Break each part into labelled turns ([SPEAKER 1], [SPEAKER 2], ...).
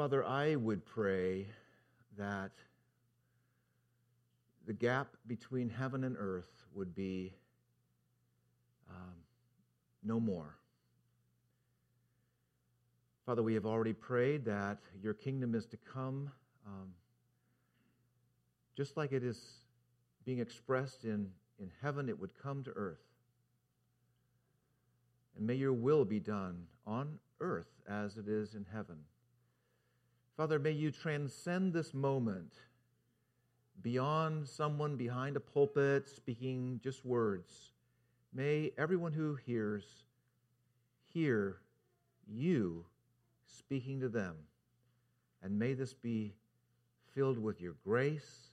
[SPEAKER 1] Father, I would pray that the gap between heaven and earth would be um, no more. Father, we have already prayed that your kingdom is to come um, just like it is being expressed in, in heaven, it would come to earth. And may your will be done on earth as it is in heaven. Father, may you transcend this moment beyond someone behind a pulpit speaking just words. May everyone who hears hear you speaking to them. And may this be filled with your grace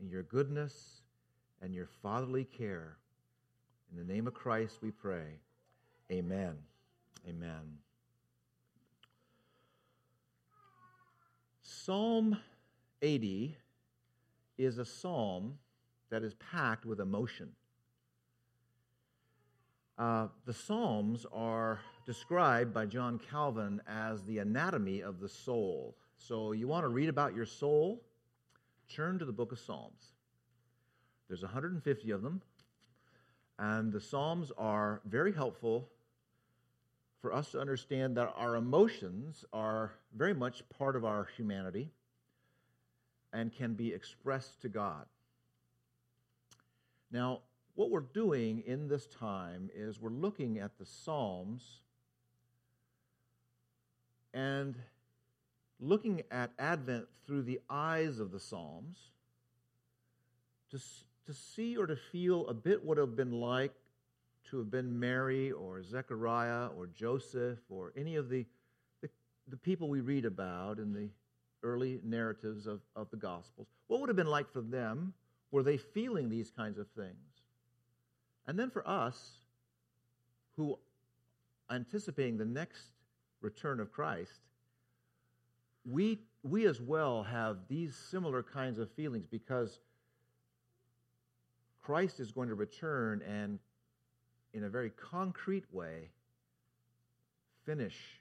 [SPEAKER 1] and your goodness and your fatherly care. In the name of Christ we pray. Amen. Amen. Psalm 80 is a psalm that is packed with emotion. Uh, the Psalms are described by John Calvin as the anatomy of the soul. So, you want to read about your soul? Turn to the book of Psalms. There's 150 of them, and the Psalms are very helpful for us to understand that our emotions are very much part of our humanity and can be expressed to God. Now, what we're doing in this time is we're looking at the Psalms and looking at Advent through the eyes of the Psalms to, to see or to feel a bit what it would have been like to have been Mary or Zechariah or Joseph or any of the, the, the people we read about in the early narratives of, of the Gospels. What would have been like for them? Were they feeling these kinds of things? And then for us, who anticipating the next return of Christ, we, we as well have these similar kinds of feelings because Christ is going to return and, in a very concrete way, finish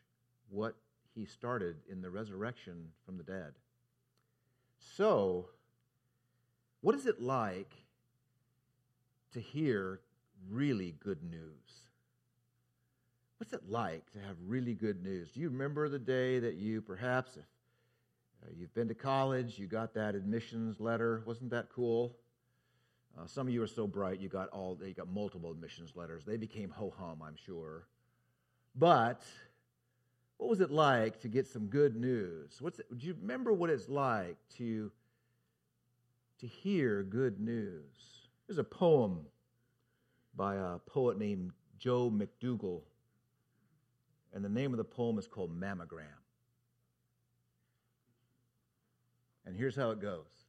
[SPEAKER 1] what he started in the resurrection from the dead. So, what is it like to hear really good news? What's it like to have really good news? Do you remember the day that you, perhaps, if uh, you've been to college, you got that admissions letter? Wasn't that cool? Uh, some of you are so bright, you got all, you got multiple admissions letters. They became ho hum, I'm sure. But what was it like to get some good news? What's it, do you remember what it's like to, to hear good news? There's a poem by a poet named Jo McDougall, and the name of the poem is called Mammogram. And here's how it goes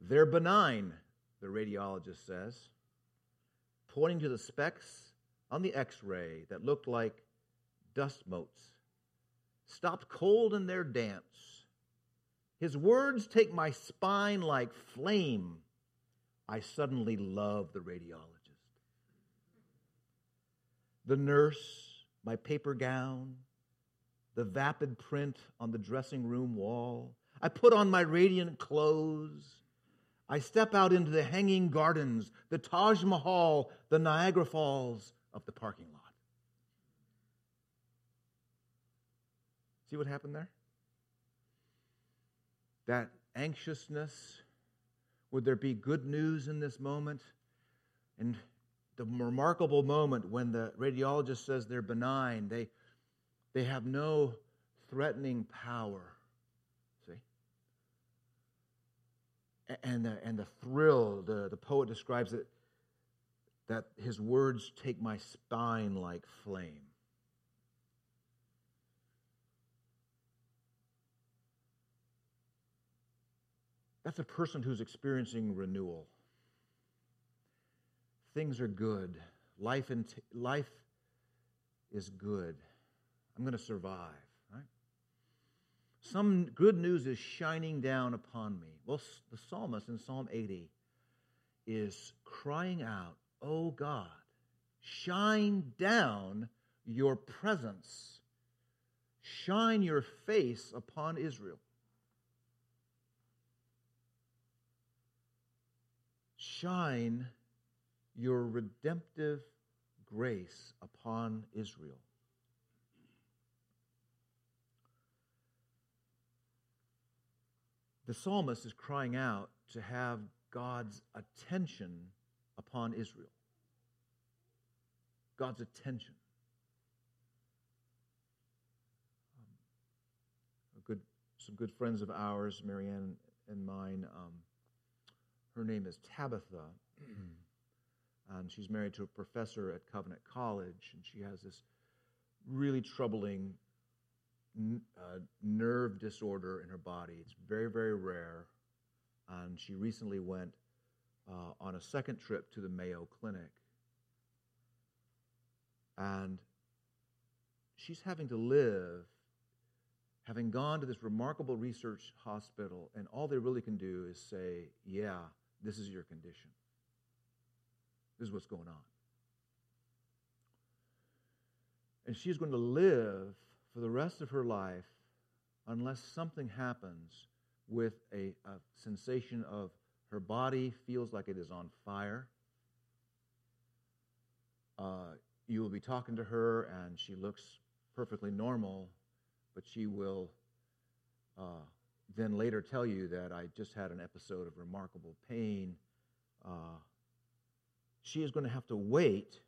[SPEAKER 1] They're benign, the radiologist says, pointing to the specks on the x ray that looked like dust motes, stopped cold in their dance. His words take my spine like flame. I suddenly love the radiologist. The nurse, my paper gown, the vapid print on the dressing room wall. I put on my radiant clothes. I step out into the hanging gardens, the Taj Mahal, the Niagara Falls of the parking lot. See what happened there? That anxiousness. Would there be good news in this moment? And the remarkable moment when the radiologist says they're benign, they, they have no threatening power. See? And the, and the thrill, the, the poet describes it that his words take my spine like flame. That's a person who's experiencing renewal. Things are good. Life, in t- life is good. I'm going to survive. Some good news is shining down upon me. Well, the psalmist in Psalm 80 is crying out, Oh God, shine down your presence. shine your face upon Israel. Shine your redemptive grace upon Israel. The psalmist is crying out to have God's attention upon Israel. God's attention. Um, good, some good friends of ours, Marianne and mine, um, her name is Tabitha. and she's married to a professor at Covenant College, and she has this really troubling uh, nerve disorder in her body. It's very, very rare. And she recently went uh, on a second trip to the Mayo Clinic. And she's having to live, having gone to this remarkable research hospital, and all they really can do is say, Yeah, this is your condition. This is what's going on. And she's going to live for the rest of her life unless something happens with a, a, sensation of her body feels like it is on fire. Uh, you will be talking to her and she looks perfectly normal, but she will uh, then later tell you that I just had an episode of remarkable pain. Uh, she is going to have to wait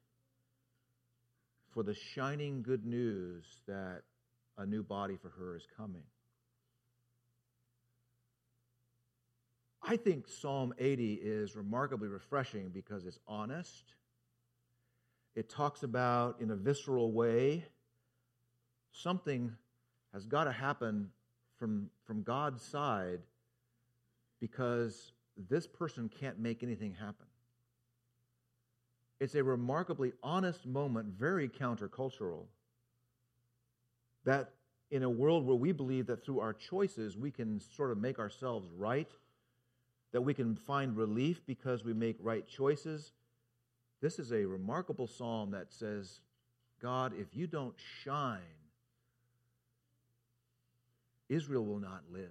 [SPEAKER 1] for the shining good news that a new body for her is coming. I think Psalm 80 is remarkably refreshing because it's honest. It talks about, in a visceral way, something has got to happen from, from God's side because this person can't make anything happen. It's a remarkably honest moment, very countercultural that in a world where we believe that through our choices we can sort of make ourselves right, that we can find relief because we make right choices, this is a remarkable psalm that says, God, if you don't shine, Israel will not live.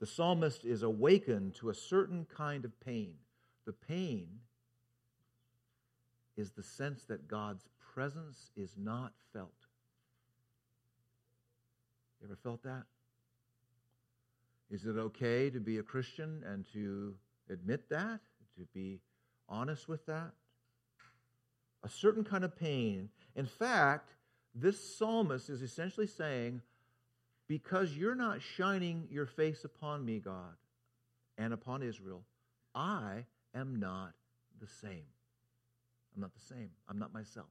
[SPEAKER 1] The psalmist is awakened to a certain kind of pain. The pain is the sense that God's presence is not felt. You ever felt that? Is it okay to be a Christian and to admit that, to be honest with that? A certain kind of pain. In fact, this psalmist is essentially saying, Because you're not shining your face upon me, God, and upon Israel, I am not the same. I'm not the same. I'm not myself.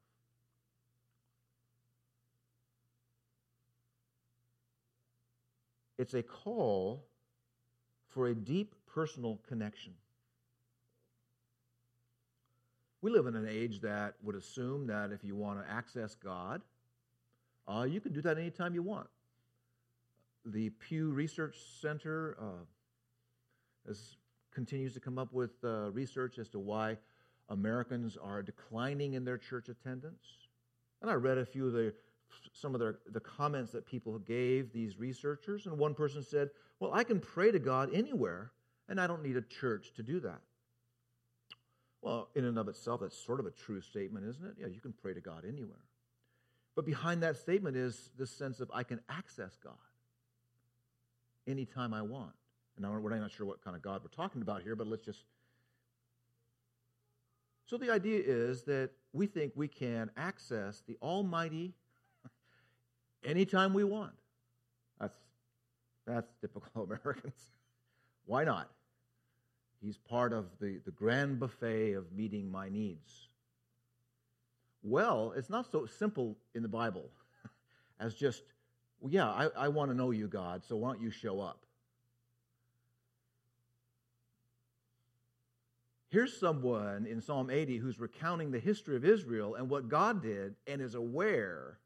[SPEAKER 1] It's a call for a deep personal connection. We live in an age that would assume that if you want to access God, uh, you can do that anytime you want. The Pew Research Center uh, has, continues to come up with uh, research as to why Americans are declining in their church attendance. And I read a few of the some of their, the comments that people gave these researchers, and one person said, Well, I can pray to God anywhere, and I don't need a church to do that. Well, in and of itself, that's sort of a true statement, isn't it? Yeah, you can pray to God anywhere. But behind that statement is this sense of I can access God anytime I want. And now we're not sure what kind of God we're talking about here, but let's just. So the idea is that we think we can access the Almighty anytime we want. That's, that's typical Americans. Why not? He's part of the, the grand buffet of meeting my needs. Well, it's not so simple in the Bible as just, well, yeah, I, I want to know you, God, so why don't you show up? Here's someone in Psalm 80 who's recounting the history of Israel and what God did and is aware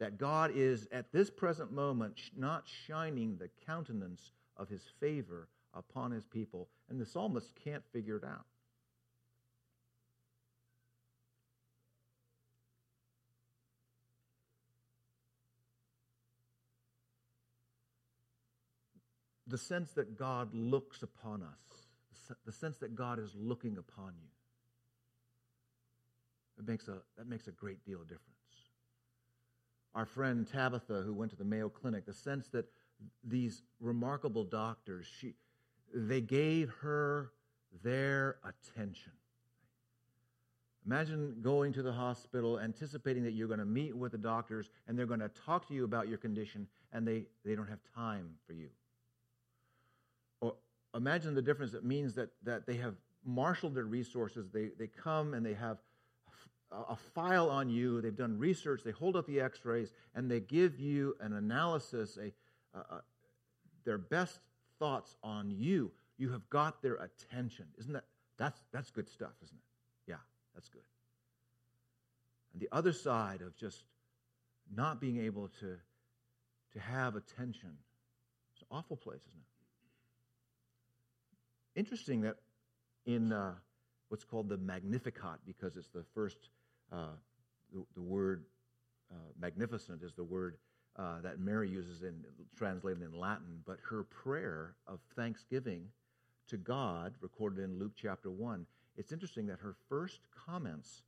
[SPEAKER 1] that God is at this present moment not shining the countenance of his favor upon his people. And the psalmist can't figure it out. The sense that God looks upon us, the sense that God is looking upon you, it makes a, that makes a great deal of difference. Our friend Tabitha, who went to the Mayo Clinic, the sense that these remarkable doctors, she, they gave her their attention. Imagine going to the hospital, anticipating that you're going to meet with the doctors and they're going to talk to you about your condition, and they, they don't have time for you. Or imagine the difference it means that, that they have marshaled their resources. They, they come and they have a, file on you, they've done research, they hold up the x rays, and they give you an analysis, a, a, their best thoughts on you. You have got their attention. Isn't that that's that's good stuff, isn't it? Yeah, that's good. And the other side of just not being able to to have attention, it's an awful place, isn't it? Interesting that in uh, what's called the Magnificat, because it's the first, uh, the, the, word uh, magnificent is the word uh, that Mary uses in translated in Latin, but her prayer of thanksgiving to God, recorded in Luke chapter 1, it's interesting that her first comments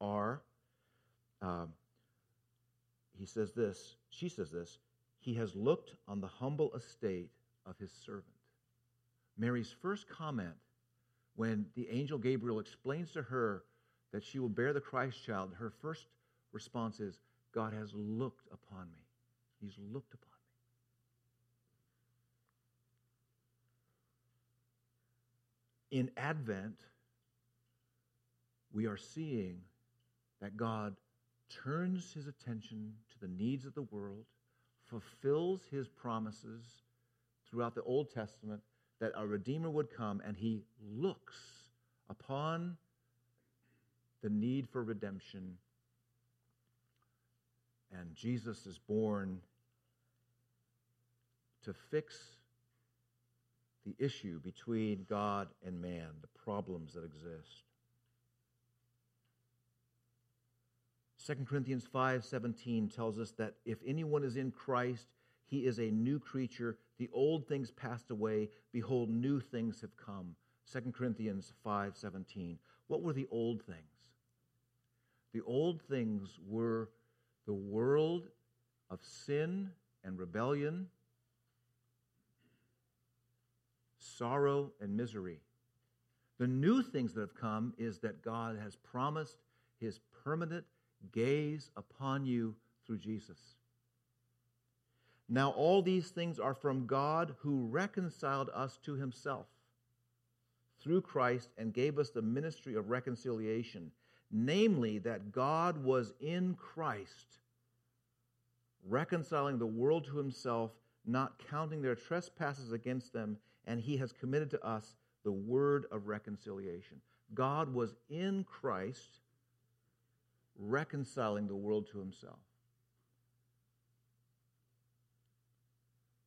[SPEAKER 1] are um, he says this, she says this, he has looked on the humble estate of his servant. Mary's first comment when the angel Gabriel explains to her that she will bear the Christ child, her first response is, God has looked upon me. He's looked upon me. in Advent, we are seeing that God turns his attention to the needs of the world, fulfills his promises throughout the Old Testament that a Redeemer would come, and he looks upon the need for redemption. And Jesus is born to fix the issue between God and man, the problems that exist. 2 Corinthians 5:17 tells us that if anyone is in Christ, he is a new creature. The old things passed away, behold new things have come. 2 Corinthians 5:17. What were the old things? The old things were the world of sin and rebellion sorrow, and misery. The new things that have come is that God has promised his permanent gaze upon you through Jesus. Now, all these things are from God who reconciled us to himself through Christ and gave us the ministry of reconciliation, namely, that God was in Christ, reconciling the world to himself, not counting their trespasses against them, and he has committed to us the word of reconciliation. God was in Christ reconciling the world to himself.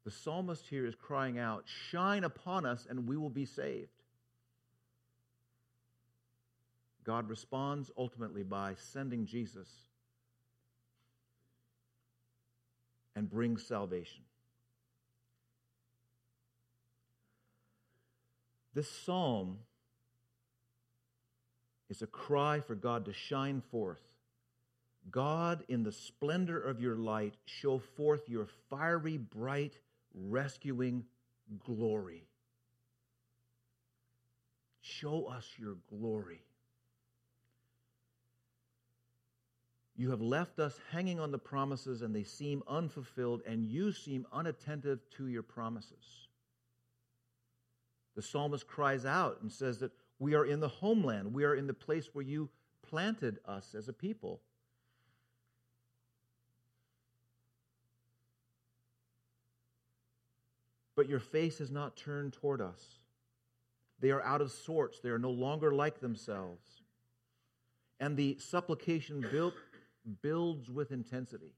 [SPEAKER 1] The psalmist here is crying out, Shine upon us, and we will be saved. God responds ultimately by sending Jesus and brings salvation. This psalm is a cry for God to shine forth. God, in the splendor of your light, show forth your fiery, bright, rescuing glory. Show us your glory. You have left us hanging on the promises, and they seem unfulfilled, and you seem unattentive to your promises. The psalmist cries out and says that we are in the homeland, we are in the place where you planted us as a people. But your face is not turned toward us. They are out of sorts. They are no longer like themselves. And the supplication build, builds with intensity.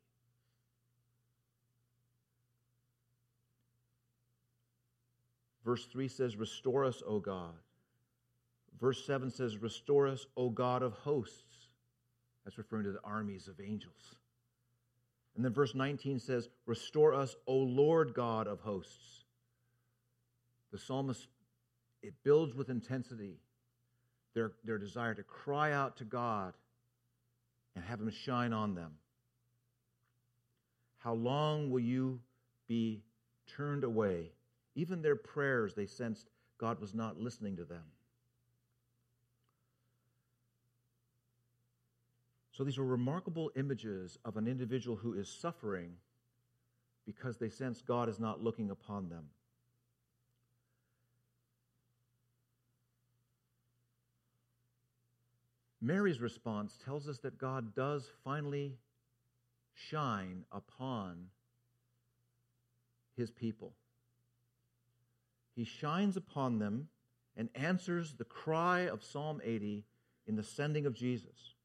[SPEAKER 1] Verse 3 says, Restore us, O God. Verse 7 says, Restore us, O God of hosts. That's referring to the armies of angels. And then verse 19 says, Restore us, O Lord God of hosts. the psalmist, it builds with intensity their, their desire to cry out to God and have Him shine on them. How long will you be turned away? Even their prayers, they sensed God was not listening to them. So these are remarkable images of an individual who is suffering because they sense God is not looking upon them. Mary's response tells us that God does finally shine upon his people. He shines upon them and answers the cry of Psalm 80 in the sending of Jesus.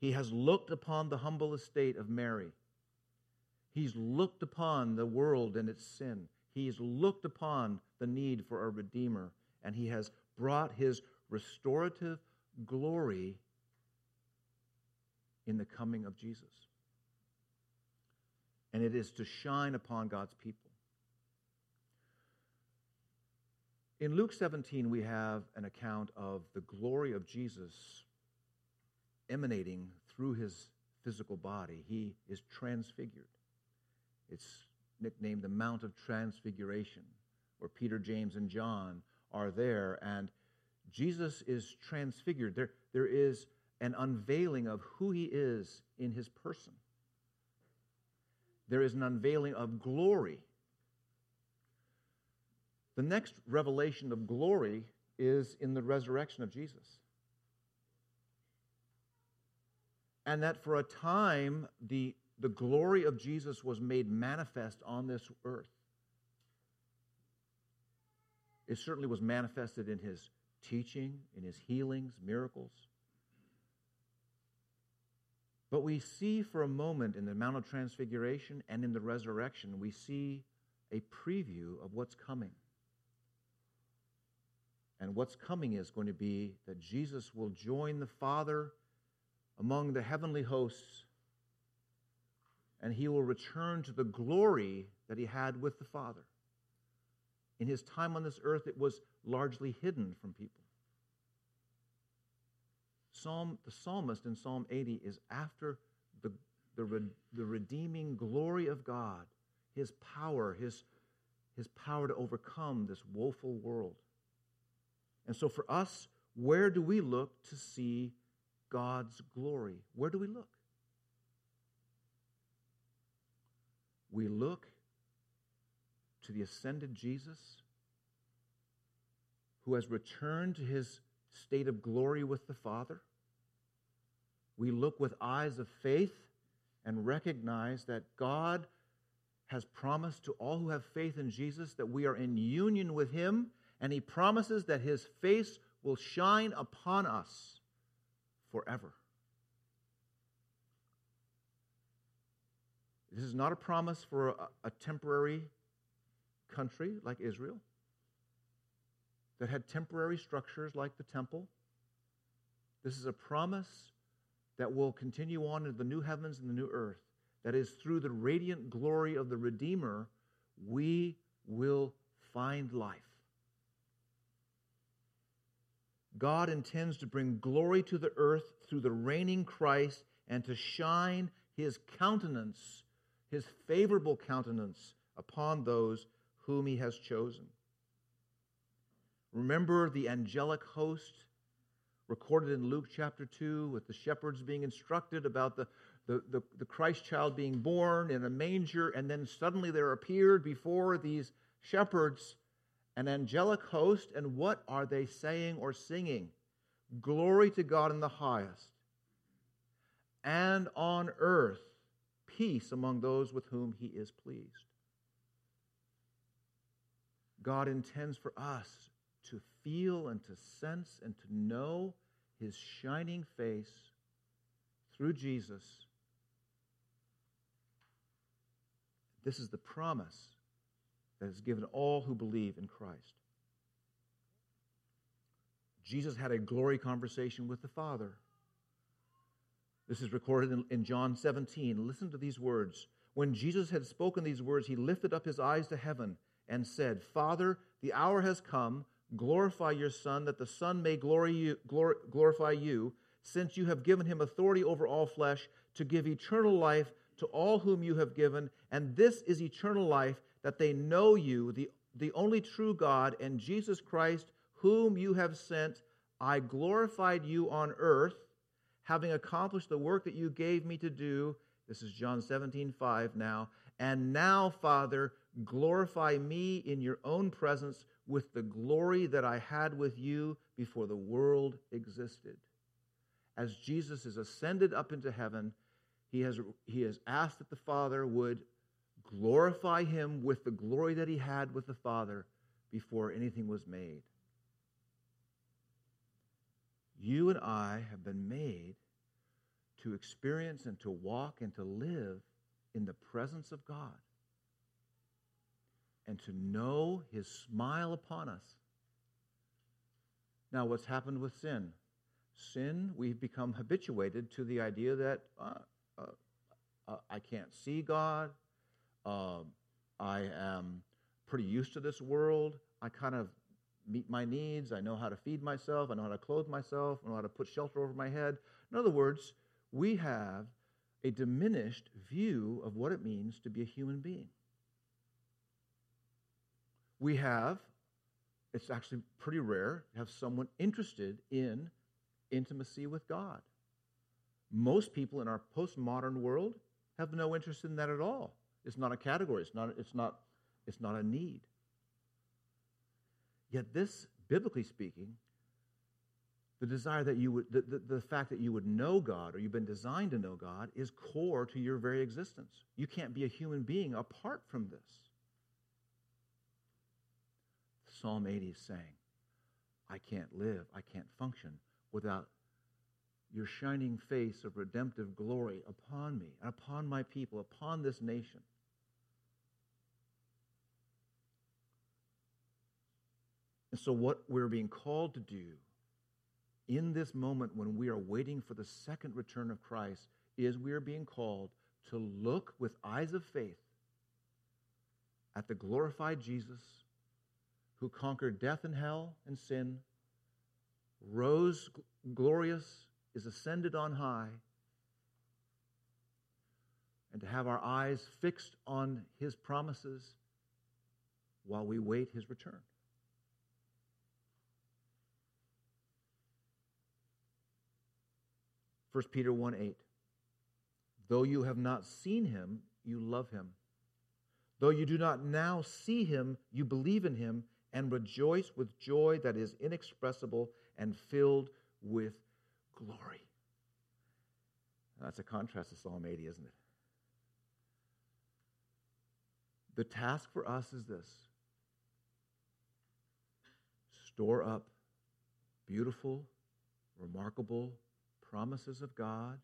[SPEAKER 1] He has looked upon the humble estate of Mary. He's looked upon the world and its sin. He's looked upon the need for a Redeemer, and he has brought his restorative glory in the coming of Jesus. And it is to shine upon God's people. In Luke 17, we have an account of the glory of Jesus emanating through his physical body. He is transfigured. It's nicknamed the Mount of Transfiguration, where Peter, James, and John are there, and Jesus is transfigured. There, there is an unveiling of who he is in his person. There is an unveiling of glory. The next revelation of glory is in the resurrection of Jesus. And that for a time, the, the glory of Jesus was made manifest on this earth. It certainly was manifested in his teaching, in his healings, miracles. But we see for a moment in the Mount of Transfiguration and in the resurrection, we see a preview of what's coming. And what's coming is going to be that Jesus will join the Father among the heavenly hosts, and he will return to the glory that he had with the Father. In his time on this earth, it was largely hidden from people. Psalm, the psalmist in Psalm 80 is after the, the, the redeeming glory of God, his power, his, his power to overcome this woeful world. And so for us, where do we look to see God's glory? Where do we look? We look to the ascended Jesus who has returned to his state of glory with the Father. We look with eyes of faith and recognize that God has promised to all who have faith in Jesus that we are in union with him, and he promises that his face will shine upon us forever. This is not a promise for a, a temporary country like Israel that had temporary structures like the temple. This is a promise that will continue on into the new heavens and the new earth. That is, through the radiant glory of the Redeemer, we will find life. God intends to bring glory to the earth through the reigning Christ and to shine his countenance, his favorable countenance, upon those whom he has chosen. Remember the angelic host recorded in Luke chapter 2 with the shepherds being instructed about the, the, the, the, Christ child being born in a manger, and then suddenly there appeared before these shepherds an angelic host, and what are they saying or singing? Glory to God in the highest, and on earth peace among those with whom he is pleased. God intends for us to feel and to sense and to know his shining face through Jesus. This is the promise that is given all who believe in Christ. Jesus had a glory conversation with the Father. This is recorded in, in, John 17. Listen to these words. When Jesus had spoken these words, he lifted up his eyes to heaven and said, Father, the hour has come. Glorify your Son, that the Son may you, glorify you, since you have given him authority over all flesh to give eternal life to all whom you have given. And this is eternal life, that they know you, the, the only true God, and Jesus Christ, whom you have sent. I glorified you on earth, having accomplished the work that you gave me to do. This is John 17, 5 now. And now, Father, glorify me in your own presence with the glory that I had with you before the world existed. As Jesus is ascended up into heaven, he has, he has asked that the Father would glorify him with the glory that he had with the Father before anything was made. You and I have been made to experience and to walk and to live in the presence of God and to know his smile upon us. Now, what's happened with sin? Sin, we've become habituated to the idea that uh, uh, uh, I can't see God. Um, I am pretty used to this world. I kind of meet my needs. I know how to feed myself. I know how to clothe myself. I know how to put shelter over my head. In other words, we have a diminished view of what it means to be a human being. We have, it's actually pretty rare, to have someone interested in intimacy with God. Most people in our postmodern world have no interest in that at all. It's not a category, it's not, it's not, it's not a need. Yet, this, biblically speaking, the desire that you would, the, the, the, fact that you would know God or you've been designed to know God is core to your very existence. You can't be a human being apart from this. Psalm 80 is saying, I can't live, I can't function without your shining face of redemptive glory upon me, and upon my people, upon this nation. And so, what we're being called to do in this moment when we are waiting for the second return of Christ is we are being called to look with eyes of faith at the glorified Jesus who conquered death and hell and sin, rose glorious is ascended on high, and to have our eyes fixed on his promises while we wait his return. First Peter 1 8. Though you have not seen him, you love him. Though you do not now see him, you believe in him and rejoice with joy that is inexpressible and filled with glory. That's a contrast to Psalm 80, isn't it? The task for us is this store up beautiful, remarkable promises of God,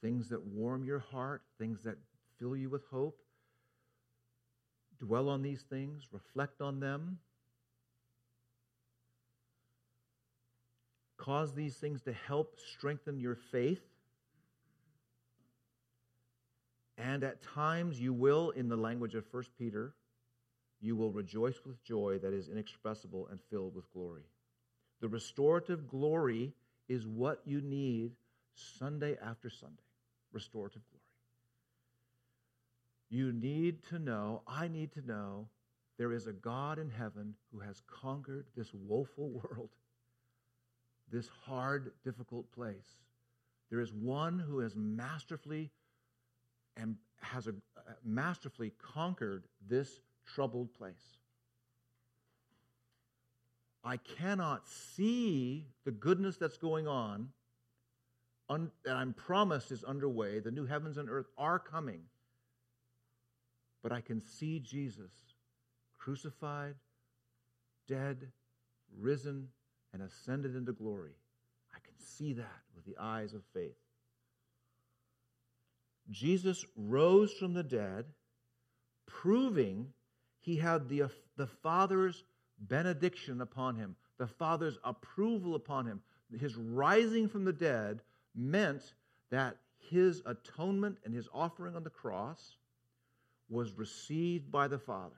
[SPEAKER 1] things that warm your heart, things that fill you with hope. Dwell on these things, reflect on them, cause these things to help strengthen your faith. And at times you will, in the language of 1 Peter, you will rejoice with joy that is inexpressible and filled with glory. The restorative glory is what you need Sunday after Sunday. Restorative glory. You need to know, I need to know, there is a God in heaven who has conquered this woeful world this hard, difficult place. There is one who has masterfully and has a, uh, masterfully conquered this troubled place. I cannot see the goodness that's going on un, that I'm promised is underway. The new heavens and earth are coming. But I can see Jesus crucified, dead, risen, and ascended into glory. I can see that with the eyes of faith. Jesus rose from the dead, proving he had the, the Father's benediction upon him, the Father's approval upon him. His rising from the dead meant that his atonement and his offering on the cross was received by the Father.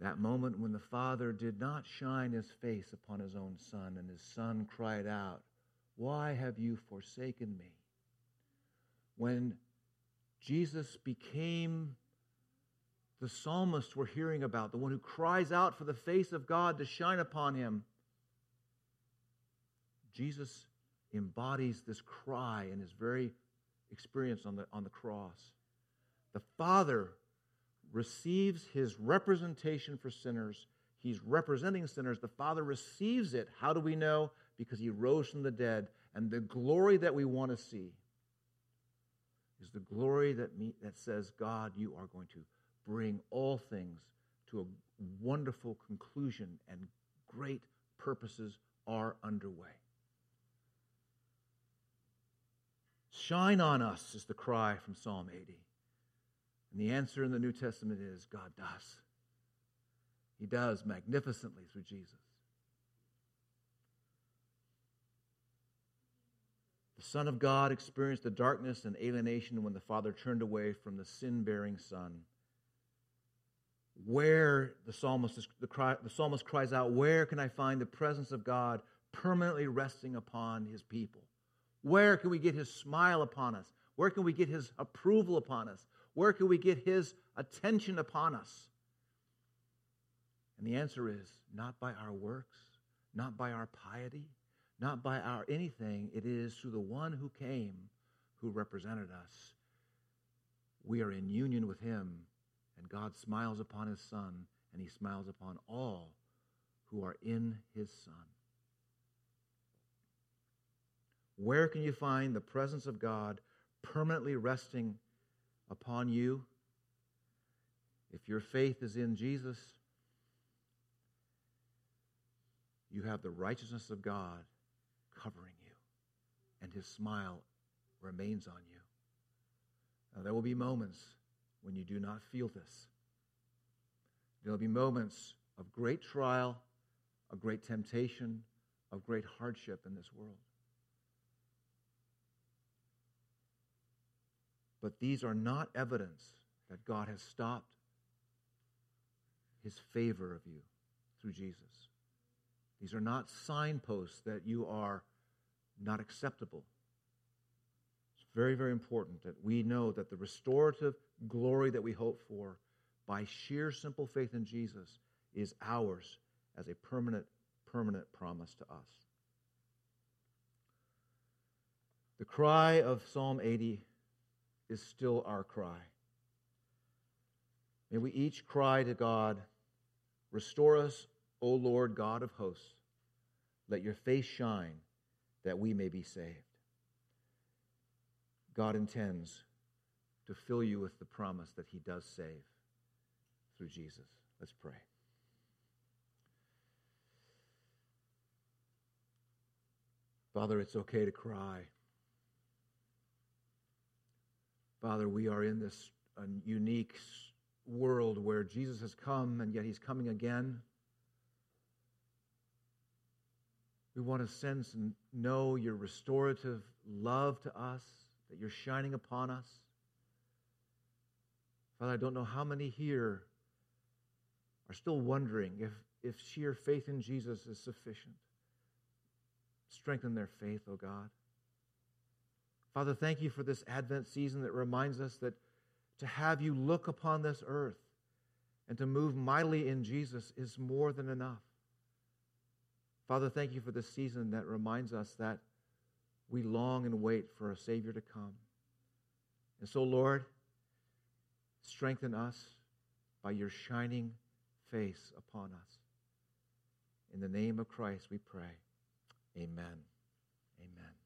[SPEAKER 1] That moment when the Father did not shine his face upon his own Son, and his Son cried out, Why have you forsaken me? When Jesus became the psalmist we're hearing about, the one who cries out for the face of God to shine upon him. Jesus embodies this cry in his very experience on the, on the cross. The Father receives his representation for sinners. He's representing sinners. The Father receives it. How do we know? Because he rose from the dead. And the glory that we want to see is the glory that, me, that says, God, you are going to bring all things to a wonderful conclusion, and great purposes are underway. Shine on us is the cry from Psalm 80. And the answer in the New Testament is God does. He does magnificently through Jesus. The Son of God experienced the darkness and alienation when the Father turned away from the sin bearing Son. Where the psalmist, the, cry, the psalmist cries out, Where can I find the presence of God permanently resting upon his people? Where can we get his smile upon us? Where can we get his approval upon us? Where can we get his attention upon us? And the answer is not by our works, not by our piety, not by our anything. It is through the one who came, who represented us. We are in union with him, and God smiles upon his Son, and he smiles upon all who are in his Son. Where can you find the presence of God permanently resting upon you? If your faith is in Jesus, you have the righteousness of God covering you, and his smile remains on you. Now, there will be moments when you do not feel this. There will be moments of great trial, of great temptation, of great hardship in this world. But these are not evidence that God has stopped his favor of you through Jesus. These are not signposts that you are not acceptable. It's very, very important that we know that the restorative glory that we hope for by sheer simple faith in Jesus is ours as a permanent, permanent promise to us. The cry of Psalm 80 is still our cry. May we each cry to God, Restore us, O Lord God of hosts. Let your face shine that we may be saved. God intends to fill you with the promise that he does save through Jesus. Let's pray. Father, it's okay to cry. Father, we are in this unique world where Jesus has come and yet he's coming again. We want to sense and know your restorative love to us, that you're shining upon us. Father, I don't know how many here are still wondering if, if sheer faith in Jesus is sufficient. Strengthen their faith, O oh God. Father, thank you for this Advent season that reminds us that to have you look upon this earth and to move mightily in Jesus is more than enough. Father, thank you for this season that reminds us that we long and wait for a Savior to come. And so, Lord, strengthen us by your shining face upon us. In the name of Christ we pray. Amen. Amen.